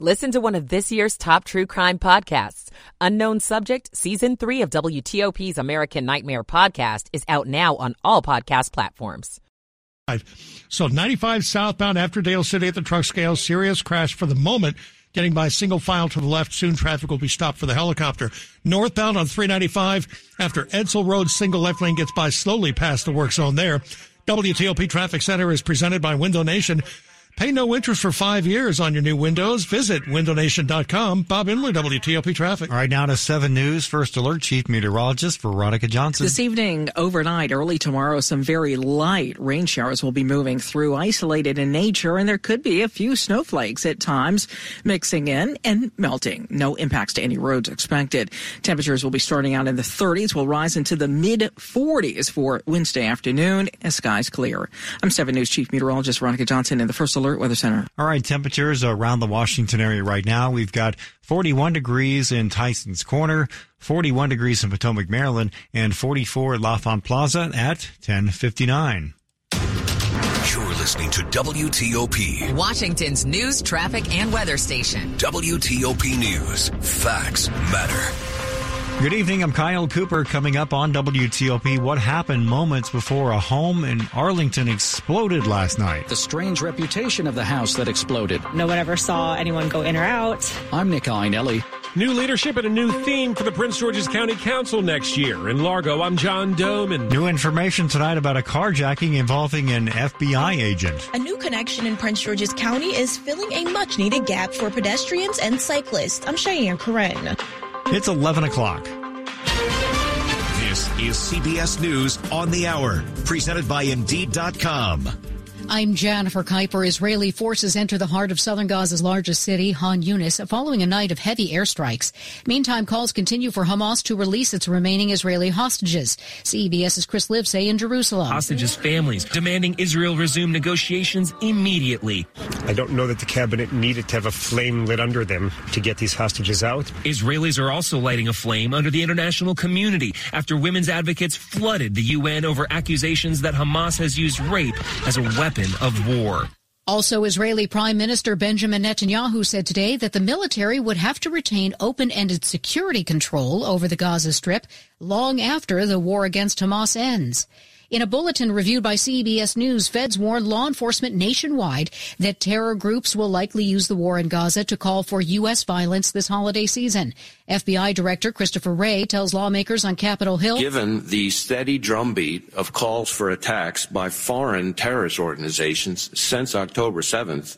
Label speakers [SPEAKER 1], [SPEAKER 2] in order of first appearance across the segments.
[SPEAKER 1] Listen to one of this year's top true crime podcasts. Unknown Subject, Season 3 of WTOP's American Nightmare podcast is out now on all podcast platforms.
[SPEAKER 2] So 95 southbound after Dale City at the truck scale, serious crash for the moment. Getting by single file to the left. Soon traffic will be stopped for the helicopter. Northbound on 395 after Edsel Road, single left lane gets by slowly past the work zone there. WTOP Traffic Center is presented by Window Nation. Pay no interest for five years on your new windows. Visit windownation.com. Bob Inler, WTOP Traffic.
[SPEAKER 3] All right, now to 7 News. First alert, Chief Meteorologist Veronica Johnson.
[SPEAKER 4] This evening, overnight, early tomorrow, some very light rain showers will be moving through, isolated in nature, and there could be a few snowflakes at times mixing in and melting. No impacts to any roads expected. Temperatures will be starting out in the 30s, will rise into the mid 40s for Wednesday afternoon as skies clear. I'm 7 News Chief Meteorologist Veronica Johnson in the First Alert Weather Center.
[SPEAKER 3] All right, temperatures around the Washington area right now. We've got 41 degrees in Tyson's Corner, 41 degrees in Potomac, Maryland, and 44 at L'Enfant Plaza at 1059.
[SPEAKER 5] You're listening to WTOP,
[SPEAKER 1] Washington's news, traffic, and weather station.
[SPEAKER 5] WTOP News. Facts matter.
[SPEAKER 3] Good evening. I'm Kyle Cooper. Coming up on WTOP, what happened moments before a home in Arlington exploded last night?
[SPEAKER 6] The strange reputation of the house that exploded.
[SPEAKER 7] No one ever saw anyone go in or out.
[SPEAKER 6] I'm Nick Iannelli.
[SPEAKER 8] New leadership and a new theme for the Prince George's County Council next year. In Largo, I'm John Domen.
[SPEAKER 3] New information tonight about a carjacking involving an FBI agent.
[SPEAKER 9] A new connection in Prince George's County is filling a much needed gap for pedestrians and cyclists. I'm Cheyenne Corin.
[SPEAKER 3] It's 11 o'clock.
[SPEAKER 5] This is CBS News on the Hour, presented by Indeed.com.
[SPEAKER 10] I'm Jennifer Keiper. Israeli forces enter the heart of southern Gaza's largest city, Khan Younis, following a night of heavy airstrikes. Meantime, calls continue for Hamas to release its remaining Israeli hostages. CBS's Chris Livesay in Jerusalem.
[SPEAKER 11] Hostages' families demanding Israel resume negotiations immediately.
[SPEAKER 12] I don't know that the cabinet needed to have a flame lit under them to get these hostages out.
[SPEAKER 11] Israelis are also lighting a flame under the international community after women's advocates flooded the UN over accusations that Hamas has used rape as a weapon of war.
[SPEAKER 10] Also, Israeli Prime Minister Benjamin Netanyahu said today that the military would have to retain open-ended security control over the Gaza Strip long after the war against Hamas ends. In a bulletin reviewed by CBS News, feds warned law enforcement nationwide that terror groups will likely use the war in Gaza to call for U.S. violence this holiday season. FBI Director Christopher Wray tells lawmakers on Capitol Hill.
[SPEAKER 13] Given the steady drumbeat of calls for attacks by foreign terrorist organizations since October 7th,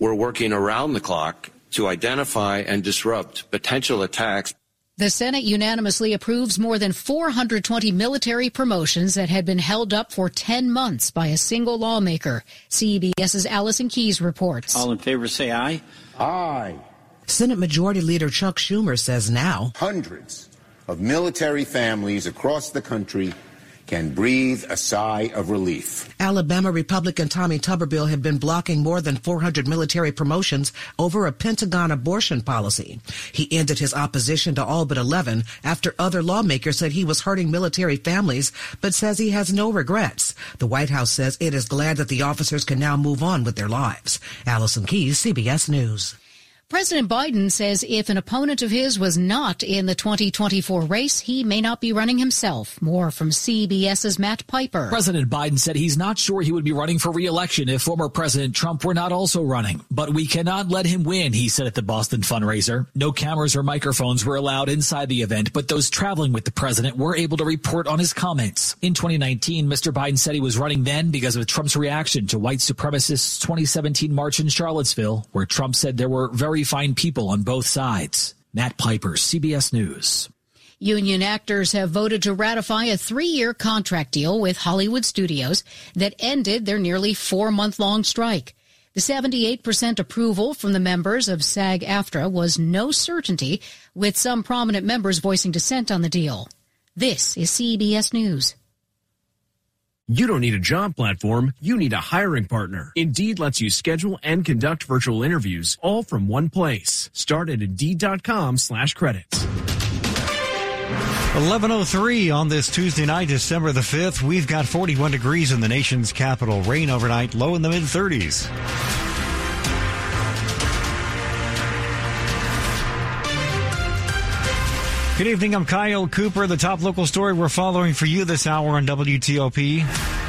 [SPEAKER 13] we're working around the clock to identify and disrupt potential attacks
[SPEAKER 10] the Senate unanimously approves more than 420 military promotions that had been held up for 10 months by a single lawmaker. CBS's Allison Keyes reports.
[SPEAKER 14] All in favor say aye.
[SPEAKER 15] Aye. Senate Majority Leader Chuck Schumer says now
[SPEAKER 16] hundreds of military families across the country can breathe a sigh of relief.
[SPEAKER 15] Alabama Republican Tommy Tuberville had been blocking more than 400 military promotions over a Pentagon abortion policy. He ended his opposition to all but 11 after other lawmakers said he was hurting military families, but says he has no regrets. The White House says it is glad that the officers can now move on with their lives. Allison Keyes, CBS News.
[SPEAKER 10] President Biden says if an opponent of his was not in the 2024 race, he may not be running himself. More from CBS's Matt Piper.
[SPEAKER 17] President Biden said he's not sure he would be running for re-election if former President Trump were not also running. But we cannot let him win, he said at the Boston fundraiser. No cameras or microphones were allowed inside the event, but those traveling with the president were able to report on his comments. In 2019, Mr. Biden said he was running then because of Trump's reaction to white supremacists' 2017 march in Charlottesville, where Trump said there were very fine people on both sides. Matt Piper, CBS News.
[SPEAKER 10] Union actors have voted to ratify a three-year contract deal with Hollywood studios that ended their nearly four-month-long strike. The 78% approval from the members of SAG-AFTRA was no certainty, with some prominent members voicing dissent on the deal. This is CBS News.
[SPEAKER 18] You don't need a job platform, you need a hiring partner. Indeed lets you schedule and conduct virtual interviews all from one place. Start at Indeed.com slash credits.
[SPEAKER 3] 1103 on this Tuesday night, December the 5th. We've got 41 degrees in the nation's capital. Rain overnight, low in the mid 30s. Good evening. I'm Kyle Cooper. The top local story we're following for you this hour on WTOP.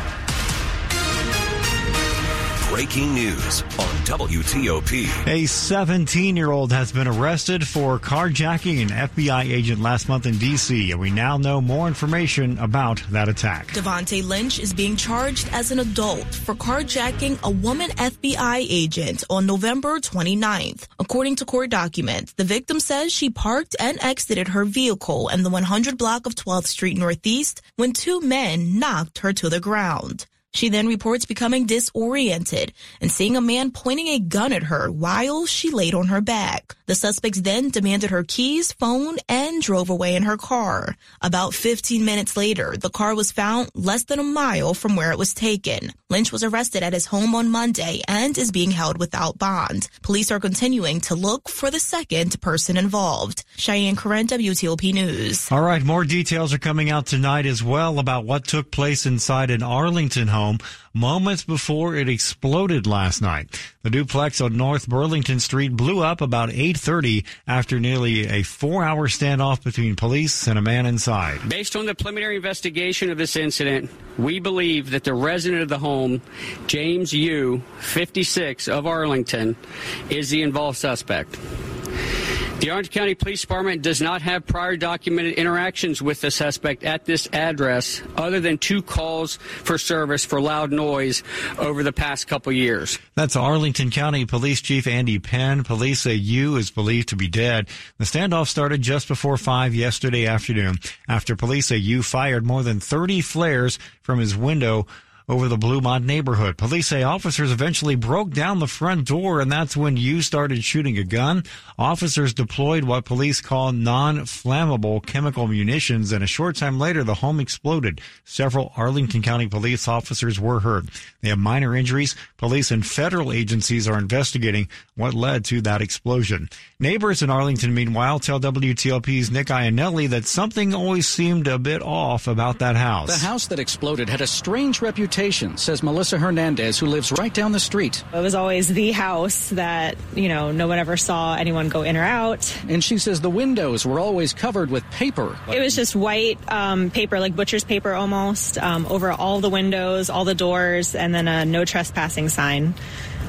[SPEAKER 5] Breaking news on WTOP.
[SPEAKER 3] A 17 year old has been arrested for carjacking an FBI agent last month in D.C., and we now know more information about that attack.
[SPEAKER 9] Devonte Lynch is being charged as an adult for carjacking a woman FBI agent on November 29th. According to court documents, the victim says she parked and exited her vehicle in the 100 block of 12th Street Northeast when two men knocked her to the ground. She then reports becoming disoriented and seeing a man pointing a gun at her while she laid on her back. The suspects then demanded her keys, phone, and drove away in her car. About 15 minutes later, the car was found less than a mile from where it was taken. Lynch was arrested at his home on Monday and is being held without bond. Police are continuing to look for the second person involved. Cheyenne Corin, WTOP News.
[SPEAKER 3] All right, more details are coming out tonight as well about what took place inside an Arlington home home moments before it exploded last night. The duplex on North Burlington Street blew up about 8:30 after nearly a 4-hour standoff between police and a man inside.
[SPEAKER 14] Based on the preliminary investigation of this incident, we believe that the resident of the home, James Yu, 56 of Arlington, is the involved suspect. The Orange County Police Department does not have prior documented interactions with the suspect at this address other than two calls for service for loud noise over the past couple years.
[SPEAKER 3] That's Arlington County Police Chief Andy Penn. Police say Yu is believed to be dead. The standoff started just before 5 yesterday afternoon after police say Yu fired more than 30 flares from his window over the Bluemont neighborhood. Police say officers eventually broke down the front door and that's when Yu started shooting a gun. Officers deployed what police call non-flammable chemical munitions and a short time later the home exploded. Several Arlington County police officers were hurt. They have minor injuries. Police and federal agencies are investigating what led to that explosion. Neighbors in Arlington, meanwhile, tell WTOP's Nick Iannelli that something always seemed a bit off about that house.
[SPEAKER 6] The house that exploded had a strange reputation says Melissa Hernandez, who lives right down the street.
[SPEAKER 7] It was always the house that, you know, no one ever saw anyone go in or out.
[SPEAKER 6] And she says the windows were always covered with paper.
[SPEAKER 7] It was just white um, paper, like butcher's paper almost, um, over all the windows, all the doors, and then a no trespassing sign.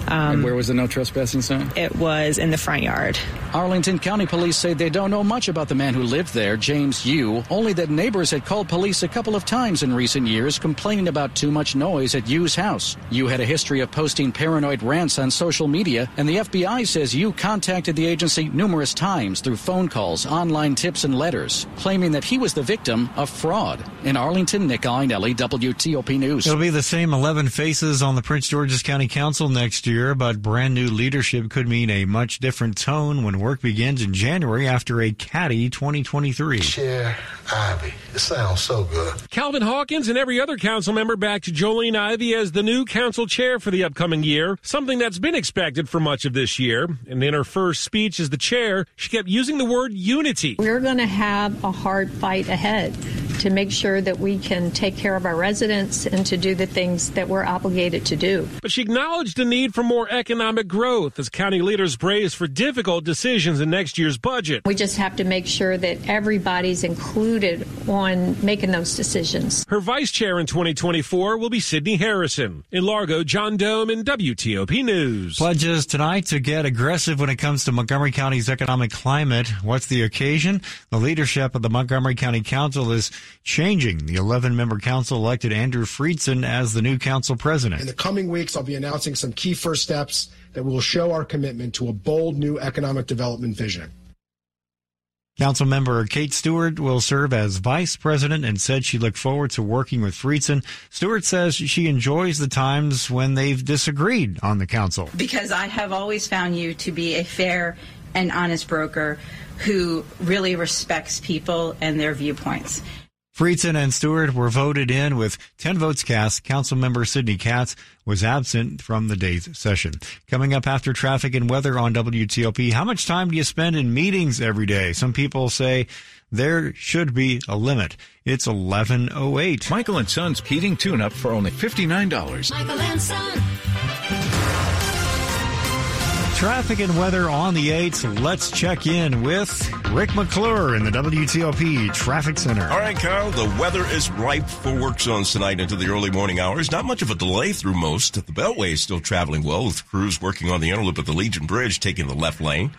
[SPEAKER 6] Um, and where was the no trespassing sign?
[SPEAKER 7] It was in the front yard.
[SPEAKER 6] Arlington County Police say they don't know much about the man who lived there, James Yu, only that neighbors had called police a couple of times in recent years complaining about too much noise at Yu's house. Yu had a history of posting paranoid rants on social media, and the FBI says Yu contacted the agency numerous times through phone calls, online tips, and letters, claiming that he was the victim of fraud. In Arlington, Nick Iannelli, WTOP News.
[SPEAKER 3] It'll be the same 11 faces on the Prince George's County Council next year, but brand new leadership could mean a much different tone when work begins in January after a catty 2023.
[SPEAKER 19] Chair Ivey. It sounds so good.
[SPEAKER 8] Calvin Hawkins and every other council member back to Jolene Ivey as the new council chair for the upcoming year, something that's been expected for much of this year. And in her first speech as the chair, she kept using the word unity.
[SPEAKER 20] We're going to have a hard fight ahead to make sure that we can take care of our residents and to do the things that we're obligated to do.
[SPEAKER 8] But she acknowledged the need for more economic growth as county leaders brace for difficult decisions in next year's budget.
[SPEAKER 20] We just have to make sure that everybody's included on making those decisions.
[SPEAKER 8] Her vice chair in 2024 will be Sydney Harrison. In Largo, John Domen WTOP News.
[SPEAKER 3] Pledges tonight to get aggressive when it comes to Montgomery County's economic climate. What's the occasion? The leadership of the Montgomery County Council is changing. The 11 member council elected Andrew Friedson as the new council president.
[SPEAKER 21] In the coming weeks, I'll be announcing some key first steps that will show our commitment to a bold new economic development vision.
[SPEAKER 3] Council member Kate Stewart will serve as vice president and said she looked forward to working with Friedson. Stewart says she enjoys the times when they've disagreed on the council.
[SPEAKER 22] Because I have always found you to be a fair and honest broker who really respects people and their viewpoints.
[SPEAKER 3] Friedson and Stewart were voted in with 10 votes cast. Councilmember Sidney Katz was absent from the day's session. Coming up after traffic and weather on WTOP, how much time do you spend in meetings every day? Some people say there should be a limit. It's 1108.
[SPEAKER 23] Michael and Son's heating tune-up for only $59.
[SPEAKER 24] Michael and Son.
[SPEAKER 3] Traffic and weather on the 8th. Let's check in with Rick McClure in the WTOP Traffic Center.
[SPEAKER 25] All right, Kyle, the weather is ripe for work zones tonight into the early morning hours. Not much of a delay through most. The Beltway is still traveling well with crews working on the interloop at the Legion Bridge taking the left lane.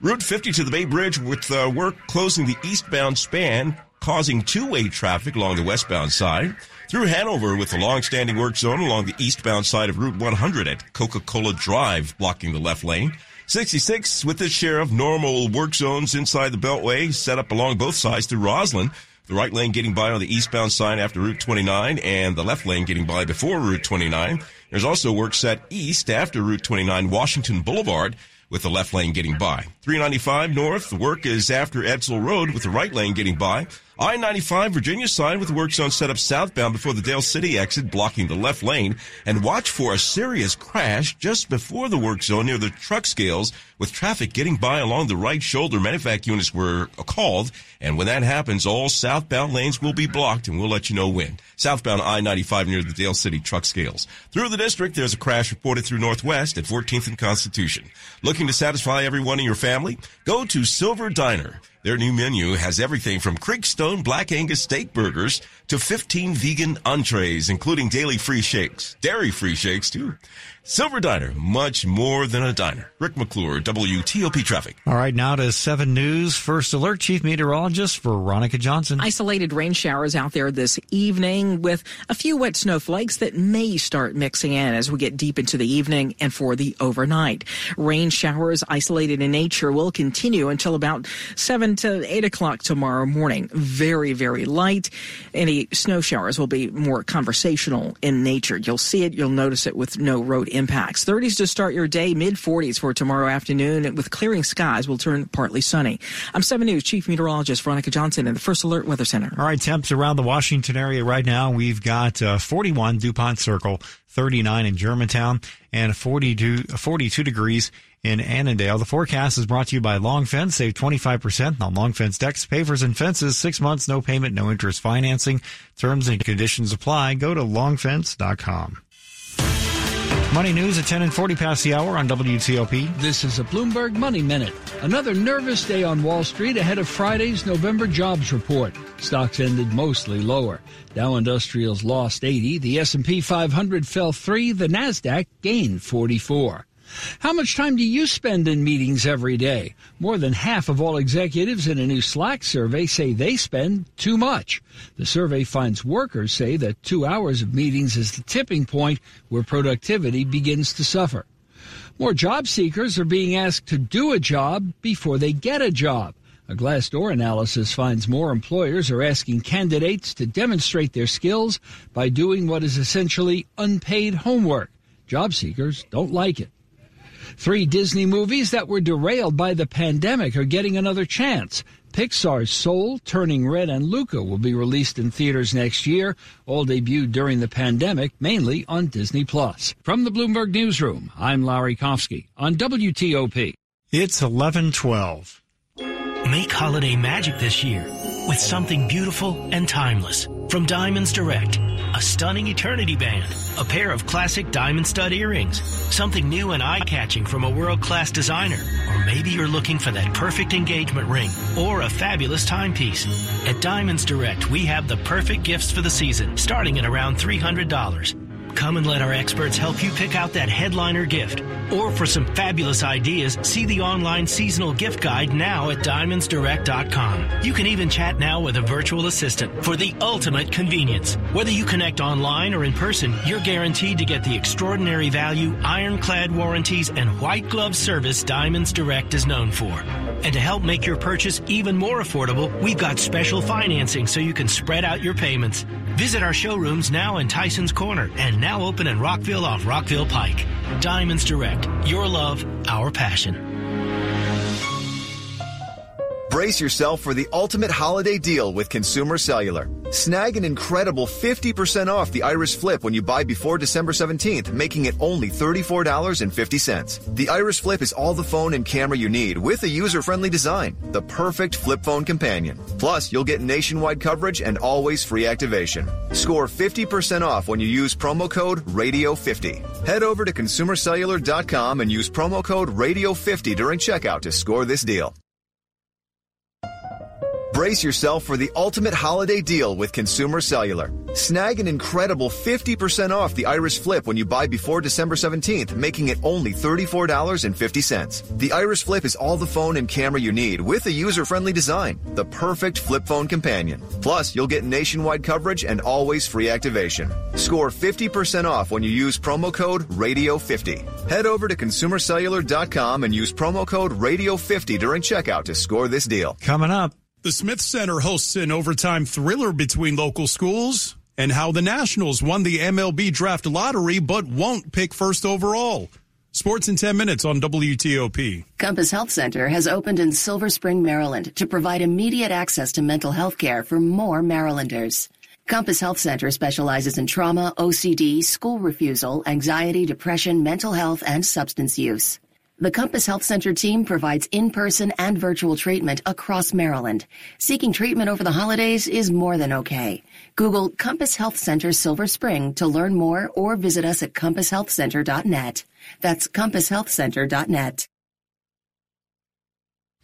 [SPEAKER 25] Route 50 to the Bay Bridge with uh, work closing the eastbound span, causing two-way traffic along the westbound side. Through Hanover with the long-standing work zone along the eastbound side of Route 100 at Coca-Cola Drive, blocking the left lane. 66 with its share of normal work zones inside the Beltway set up along both sides through Rosslyn. The right lane getting by on the eastbound side after Route 29 and the left lane getting by before Route 29. There's also work set east after Route 29 Washington Boulevard with the left lane getting by. 395 north, the work is after Edsel Road with the right lane getting by. I-95 Virginia side with work zone set up southbound before the Dale City exit blocking the left lane and watch for a serious crash just before the work zone near the truck scales with traffic getting by along the right shoulder. Medevac units were called and when that happens all southbound lanes will be blocked and we'll let you know when. Southbound I-95 near the Dale City truck scales. Through the district there's a crash reported through Northwest at 14th and Constitution. Looking to satisfy everyone in your family? Go to Silver Diner. Their new menu has everything from Creekstone Black Angus steak burgers to 15 vegan entrees, including daily free shakes, dairy free shakes too. Silver Diner, much more than a diner. Rick McClure, WTOP Traffic.
[SPEAKER 3] All right, now to 7 News. First alert, Chief Meteorologist Veronica Johnson.
[SPEAKER 26] Isolated rain showers out there this evening with a few wet snowflakes that may start mixing in as we get deep into the evening and for the overnight. Rain showers isolated in nature will continue until about 7 to 8 o'clock tomorrow morning. Very, very light. Any snow showers will be more conversational in nature. You'll see it, you'll notice it with no road impacts. 30s to start your day, mid 40s for tomorrow afternoon and with clearing skies will turn partly sunny. I'm 7 News Chief Meteorologist Veronica Johnson in the First Alert Weather Center.
[SPEAKER 3] All right, temps around the Washington area right now. We've got uh, 41 DuPont Circle, 39 in Germantown, and 42, 42 degrees in Annandale. The forecast is brought to you by Long Fence. Save 25% on Long Fence decks, pavers, and fences. Six months, no payment, no interest financing. Terms and conditions apply. Go to longfence.com. Money news at 10 and 40 past the hour on WTOP.
[SPEAKER 27] This is a Bloomberg Money Minute. Another nervous day on Wall Street ahead of Friday's November jobs report. Stocks ended mostly lower. Dow Industrials lost 80, the S&P 500 fell 3, the Nasdaq gained 44. How much time do you spend in meetings every day? More than half of all executives in a new Slack survey say they spend too much. The survey finds workers say that two hours of meetings is the tipping point where productivity begins to suffer. More job seekers are being asked to do a job before they get a job. A Glassdoor analysis finds more employers are asking candidates to demonstrate their skills by doing what is essentially unpaid homework. Job seekers don't like it. Three Disney movies that were derailed by the pandemic are getting another chance. Pixar's Soul, Turning Red, and Luca will be released in theaters next year, all debuted during the pandemic, mainly on Disney Plus. From the Bloomberg Newsroom, I'm Larry Kofsky on WTOP.
[SPEAKER 3] It's 1112.
[SPEAKER 24] Make holiday magic this year with something beautiful and timeless from Diamonds Direct. A stunning eternity band, a pair of classic diamond stud earrings, something new and eye-catching from a world-class designer, or maybe you're looking for that perfect engagement ring or a fabulous timepiece. At Diamonds Direct, we have the perfect gifts for the season, starting at around $300. Come and let our experts help you pick out that headliner gift. Or for some fabulous ideas, see the online seasonal gift guide now at diamondsdirect.com. You can even chat now with a virtual assistant for the ultimate convenience. Whether you connect online or in person, you're guaranteed to get the extraordinary value, ironclad warranties, and white glove service Diamonds Direct is known for. And to help make your purchase even more affordable, we've got special financing so you can spread out your payments. Visit our showrooms now in Tyson's Corner and now open in Rockville off Rockville Pike. Diamonds Direct. Your love, our passion.
[SPEAKER 28] Brace yourself for the ultimate holiday deal with Consumer Cellular.
[SPEAKER 29] Snag an incredible 50% off the Iris Flip when you buy before December 17th, making it only $34.50. The Iris Flip is all the phone and camera you need with a user-friendly design, the perfect flip phone companion. Plus, you'll get nationwide coverage and always free activation. Score 50% off when you use promo code RADIO50. Head over to consumercellular.com and use promo code RADIO50 during checkout to score this deal. Brace yourself for the ultimate holiday deal with Consumer Cellular. Snag an incredible 50% off the Iris Flip when you buy before December 17th, making it only $34.50. The Iris Flip is all the phone and camera you need with a user-friendly design, the perfect flip phone companion. Plus, you'll get nationwide coverage and always free activation. Score 50% off when you use promo code RADIO50. Head over to consumercellular.com and use promo code RADIO50 during checkout to score this deal.
[SPEAKER 3] Coming up.
[SPEAKER 30] The Smith Center hosts an overtime thriller between local schools and how the Nationals won the MLB draft lottery but won't pick first overall. Sports in 10 minutes on WTOP.
[SPEAKER 31] Compass Health Center has opened in Silver Spring, Maryland to provide immediate access to mental health care for more Marylanders. Compass Health Center specializes in trauma, OCD, school refusal, anxiety, depression, mental health, and substance use. The Compass Health Center team provides in-person and virtual treatment across Maryland. Seeking treatment over the holidays is more than okay. Google Compass Health Center Silver Spring to learn more or visit us at compasshealthcenter.net. That's compasshealthcenter.net.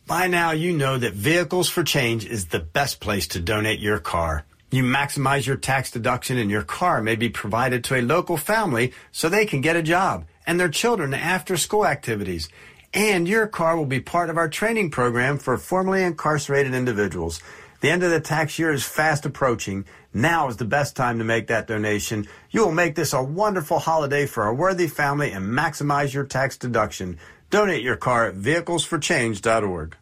[SPEAKER 32] By now, you know that Vehicles for Change is the best place to donate your car. You maximize your tax deduction and your car may be provided to a local family so they can get a job and their children after school activities. And your car will be part of our training program for formerly incarcerated individuals. The end of the tax year is fast approaching. Now is the best time to make that donation. You will make this a wonderful holiday for a worthy family and maximize your tax deduction. Donate your car at vehiclesforchange.org.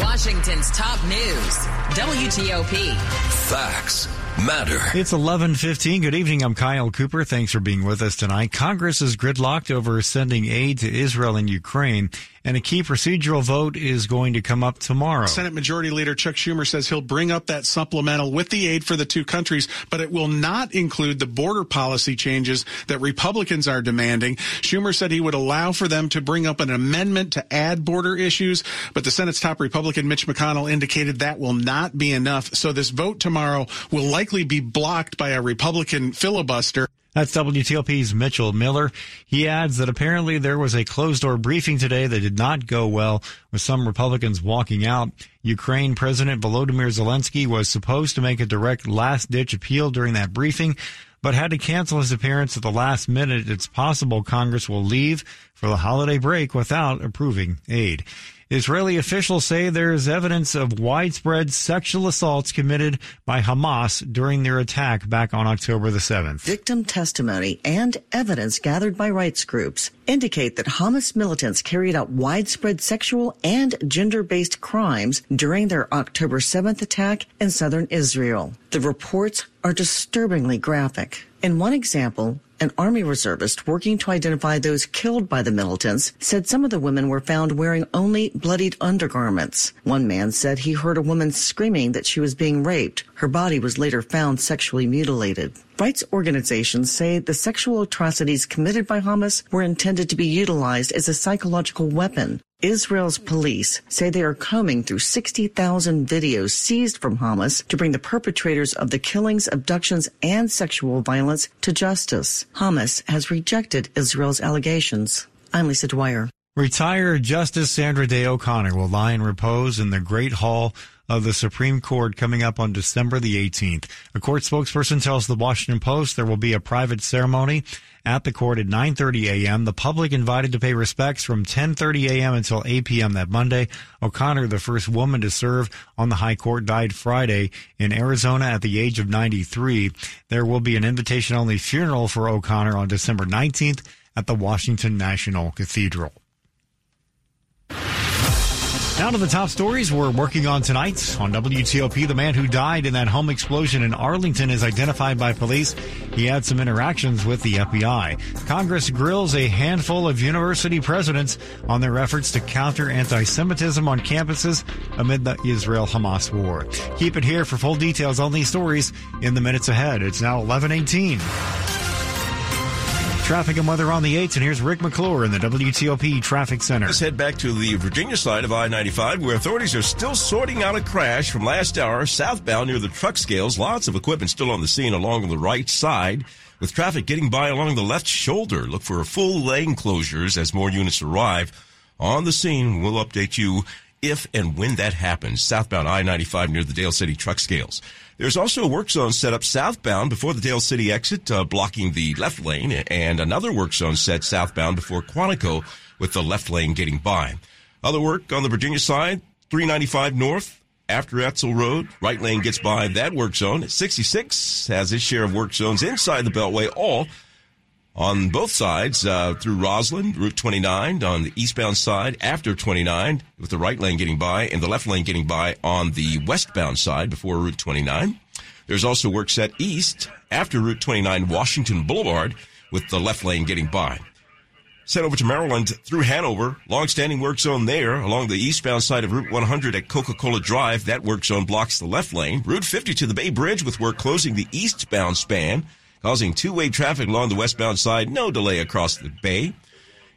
[SPEAKER 28] Washington's top news, WTOP.
[SPEAKER 33] Facts matter.
[SPEAKER 3] It's 11:15. Good evening. I'm Kyle Cooper. Thanks for being with us tonight. Congress is gridlocked over sending aid to Israel and Ukraine, and a key procedural vote is going to come up tomorrow.
[SPEAKER 34] Senate Majority Leader Chuck Schumer says he'll bring up that supplemental with the aid for the two countries, but it will not include the border policy changes that Republicans are demanding. Schumer said he would allow for them to bring up an amendment to add border issues, but the Senate's top Republican Mitch McConnell indicated that will not be enough. So this vote tomorrow will likely be blocked by a Republican filibuster.
[SPEAKER 3] That's WTOP's Mitchell Miller. He adds that apparently there was a closed door briefing today that did not go well with some Republicans walking out. Ukraine President Volodymyr Zelensky was supposed to make a direct last ditch appeal during that briefing, but had to cancel his appearance at the last minute. It's possible Congress will leave for the holiday break without approving aid. Israeli officials say there is evidence of widespread sexual assaults committed by Hamas during their attack back on October the 7th.
[SPEAKER 35] Victim testimony and evidence gathered by rights groups indicate that Hamas militants carried out widespread sexual and gender-based crimes during their October 7th attack in southern Israel. The reports are disturbingly graphic. In one example, an army reservist working to identify those killed by the militants said some of the women were found wearing only bloodied undergarments. One man said he heard a woman screaming that she was being raped. Her body was later found sexually mutilated. Rights organizations say the sexual atrocities committed by Hamas were intended to be utilized as a psychological weapon. Israel's police say they are combing through 60,000 videos seized from Hamas to bring the perpetrators of the killings, abductions, and sexual violence to justice. Hamas has rejected Israel's allegations. I'm Lisa Dwyer.
[SPEAKER 3] Retired Justice Sandra Day O'Connor will lie in repose in the Great Hall of the Supreme Court coming up on December the 18th. A court spokesperson tells the Washington Post there will be a private ceremony at the court at 9:30 a.m. The public invited to pay respects from 10:30 a.m. until 8 p.m. that Monday. O'Connor, the first woman to serve on the High Court, died Friday in Arizona at the age of 93. There will be an invitation-only funeral for O'Connor on December 19th at the Washington National Cathedral. Now to the top stories we're working on tonight. On WTOP, the man who died in that home explosion in Arlington is identified by police. He had some interactions with the FBI. Congress grills a handful of university presidents on their efforts to counter anti-Semitism on campuses amid the Israel-Hamas war. Keep it here for full details on these stories in the minutes ahead. It's now 1118. Traffic and weather on the 8s, and here's Rick McClure in the WTOP Traffic Center.
[SPEAKER 25] Let's head back to the Virginia side of I-95, where authorities are still sorting out a crash from last hour southbound near the truck scales. Lots of equipment still on the scene along the right side, with traffic getting by along the left shoulder. Look for full lane closures as more units arrive on the scene. We'll update you if and when that happens. Southbound I-95 near the Dale City truck scales. There's also a work zone set up southbound before the Dale City exit, uh, blocking the left lane, and another work zone set southbound before Quantico with the left lane getting by. Other work on the Virginia side, 395 north after Edsel Road, right lane gets by that work zone. 66 has its share of work zones inside the Beltway, all on both sides uh, through Rosslyn, Route 29 on the eastbound side after 29 with the right lane getting by and the left lane getting by on the westbound side before Route 29. There's also work set east after Route 29 Washington Boulevard with the left lane getting by. Set over to Maryland through Hanover, long-standing work zone there along the eastbound side of Route 100 at Coca-Cola Drive. That work zone blocks the left lane. Route 50 to the Bay Bridge with work closing the eastbound span causing two-way traffic along the westbound side. No delay across the bay.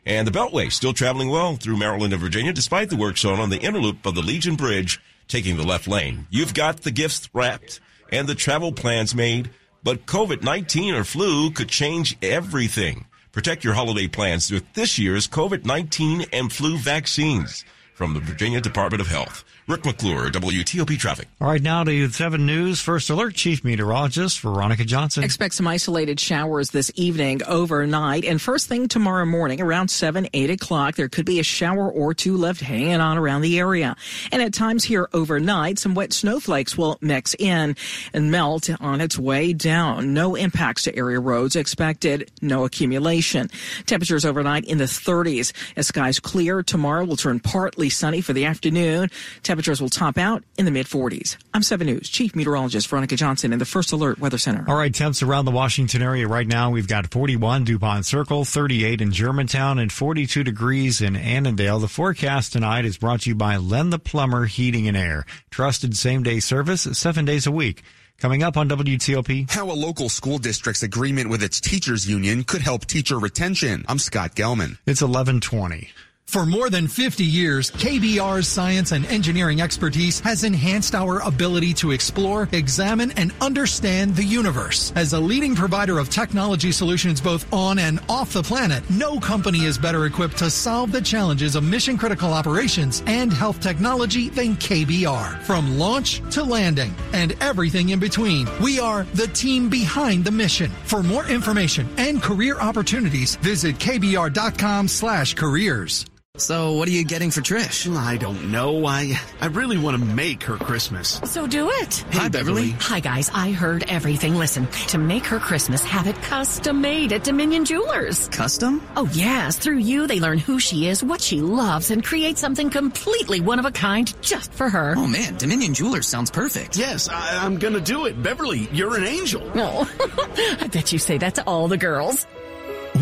[SPEAKER 25] And the Beltway still traveling well through Maryland and Virginia despite the work zone on the inner loop of the Legion Bridge taking the left lane. You've got the gifts wrapped and the travel plans made, but COVID-19 or flu could change everything. Protect your holiday plans with this year's COVID-19 and flu vaccines from the Virginia Department of Health. Rick McClure, WTOP Traffic.
[SPEAKER 3] All right, now to 7 News. First alert, Chief Meteorologist Veronica Johnson.
[SPEAKER 26] Expect some isolated showers this evening overnight. And first thing tomorrow morning around 7, 8 o'clock, there could be a shower or two left hanging on around the area. And at times here overnight, some wet snowflakes will mix in and melt on its way down. No impacts to area roads expected. No accumulation. Temperatures overnight in the 30s. As skies clear, tomorrow will turn partly sunny for the afternoon. Temperatures will top out in the mid 40s. I'm 7 News Chief Meteorologist Veronica Johnson in the First Alert Weather Center.
[SPEAKER 3] All right, temps around the Washington area right now. We've got 41 DuPont Circle, 38 in Germantown, and 42 degrees in Annandale. The forecast tonight is brought to you by Len the Plumber Heating and Air. Trusted same day service seven days a week. Coming up on WTOP.
[SPEAKER 36] How a local school district's agreement with its teachers union could help teacher retention. I'm Scott Gelman.
[SPEAKER 3] It's 1120.
[SPEAKER 37] For more than 50 years, KBR's science and engineering expertise has enhanced our ability to explore, examine, and understand the universe. As a leading provider of technology solutions both on and off the planet, no company is better equipped to solve the challenges of mission critical operations and health technology than KBR. From launch to landing and everything in between, we are the team behind the mission. For more information and career opportunities, visit kbr.com slash careers.
[SPEAKER 38] So, what are you getting for Trish?
[SPEAKER 39] I don't know. I I really want to make her Christmas.
[SPEAKER 40] So do it.
[SPEAKER 39] Hey,
[SPEAKER 38] Hi, Beverly.
[SPEAKER 40] Hi, guys. I heard everything. Listen, to make her Christmas, have it custom made at Dominion Jewelers.
[SPEAKER 38] Custom?
[SPEAKER 40] Oh, yes. Through you, they learn who she is, what she loves, and create something completely one of a kind just for her.
[SPEAKER 38] Oh, man. Dominion Jewelers sounds perfect.
[SPEAKER 39] Yes, I, I'm going to do it. Beverly, you're an angel.
[SPEAKER 40] Oh, I bet you say that to all the girls.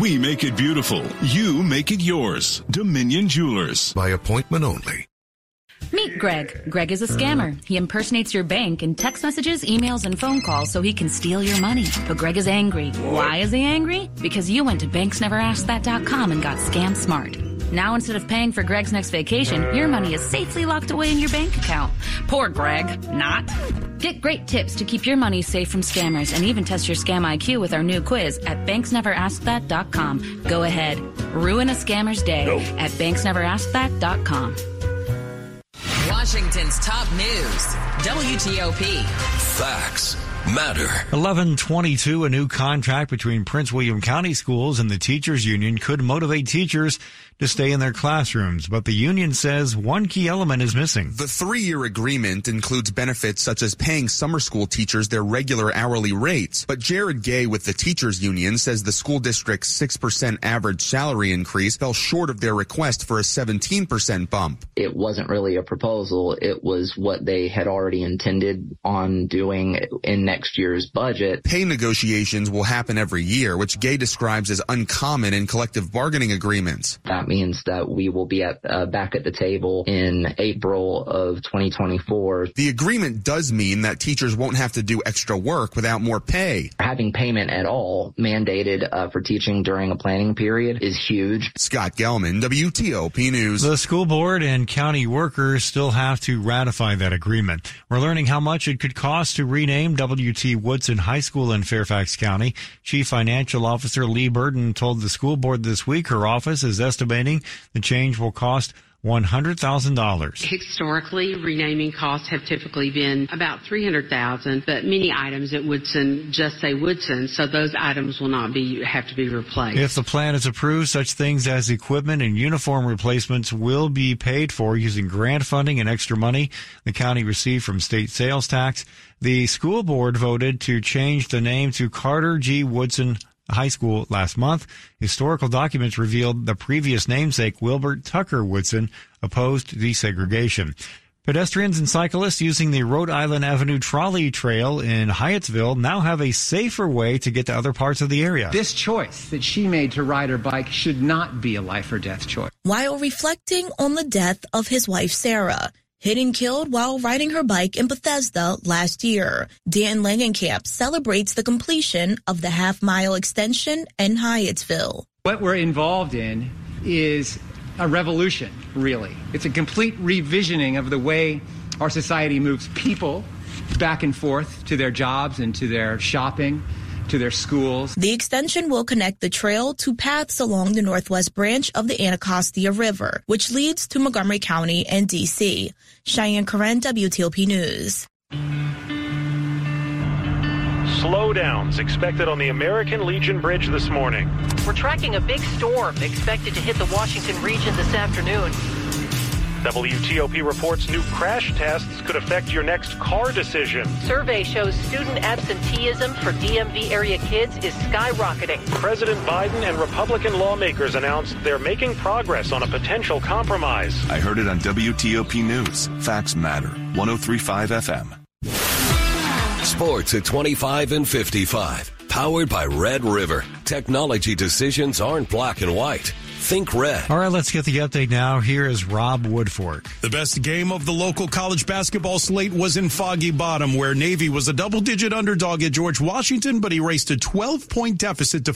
[SPEAKER 41] We make it beautiful. You make it yours. Dominion Jewelers.
[SPEAKER 19] By appointment only.
[SPEAKER 42] Meet Greg. Greg is a scammer. He impersonates your bank in text messages, emails, and phone calls so he can steal your money. But Greg is angry. Why is he angry? Because you went to banksneverasked.com and got scam smart. Now instead of paying for Greg's next vacation, your money is safely locked away in your bank account. Poor Greg. Not. Get great tips to keep your money safe from scammers and even test your scam IQ with our new quiz at banksneverasked.com. Go ahead. Ruin a scammer's day
[SPEAKER 33] Nope.
[SPEAKER 42] at banksneverasked.com.
[SPEAKER 28] Washington's top news. WTOP.
[SPEAKER 33] Facts matter.
[SPEAKER 3] 1122, a new contract between Prince William County Schools and the Teachers Union could motivate teachers to stay in their classrooms, but the union says one key element is missing.
[SPEAKER 36] The three-year agreement includes benefits such as paying summer school teachers their regular hourly rates. But Jared Gay with the teachers union says the school district's 6% average salary increase fell short of their request for a 17% bump.
[SPEAKER 43] It wasn't really a proposal. It was what they had already intended on doing in next year's budget.
[SPEAKER 36] Pay negotiations will happen every year, which Gay describes as uncommon in collective bargaining agreements.
[SPEAKER 43] That means that we will be at uh, back at the table in April of 2024.
[SPEAKER 36] The agreement does mean that teachers won't have to do extra work without more pay.
[SPEAKER 43] Having payment at all mandated uh, for teaching during a planning period is huge.
[SPEAKER 36] Scott Gelman, WTOP News.
[SPEAKER 3] The school board and county workers still have to ratify that agreement. We're learning how much it could cost to rename W.T. Woodson High School in Fairfax County. Chief Financial Officer Leigh Burden told the school board this week her office is estimating the change will cost $100,000.
[SPEAKER 44] Historically, renaming costs have typically been about 300,000, but many items at Woodson just say Woodson, so those items will not be have to be replaced.
[SPEAKER 3] If the plan is approved, such things as equipment and uniform replacements will be paid for using grant funding and extra money the county received from state sales tax. The school board voted to change the name to Carter G. Woodson High School last month. Historical documents revealed the previous namesake, Wilbert Tucker Woodson, opposed desegregation. Pedestrians and cyclists using the Rhode Island Avenue Trolley Trail in Hyattsville now have a safer way to get to other parts of the area.
[SPEAKER 45] This choice that she made to ride her bike should not be a life or death choice.
[SPEAKER 46] While reflecting on the death of his wife, Sarah, hit and killed while riding her bike in Bethesda last year. Dan Langenkamp celebrates the completion of the half mile extension in Hyattsville.
[SPEAKER 45] What we're involved in is a revolution, really. It's a complete revisioning of the way our society moves people back and forth to their jobs and to their shopping to their schools.
[SPEAKER 46] The extension will connect the trail to paths along the northwest branch of the Anacostia River, which leads to Montgomery County and D.C. Cheyenne Corin, WTOP News.
[SPEAKER 47] Slowdowns expected on the American Legion Bridge this morning.
[SPEAKER 48] We're tracking a big storm expected to hit the Washington region this afternoon.
[SPEAKER 47] WTOP reports new crash tests could affect your next car decision.
[SPEAKER 48] Survey shows student absenteeism for DMV area kids is skyrocketing.
[SPEAKER 47] President Biden and Republican lawmakers announced they're making progress on a potential compromise.
[SPEAKER 41] I heard it on WTOP News. Facts matter. 1035 FM.
[SPEAKER 33] Sports at 25 and 55. Powered by Red River. Technology decisions aren't black and white. Think red.
[SPEAKER 3] All right, let's get the update now. Here is Rob Woodfork.
[SPEAKER 30] The best game of the local college basketball slate was in Foggy Bottom, where Navy was a double digit underdog at George Washington, but erased a 12 point deficit to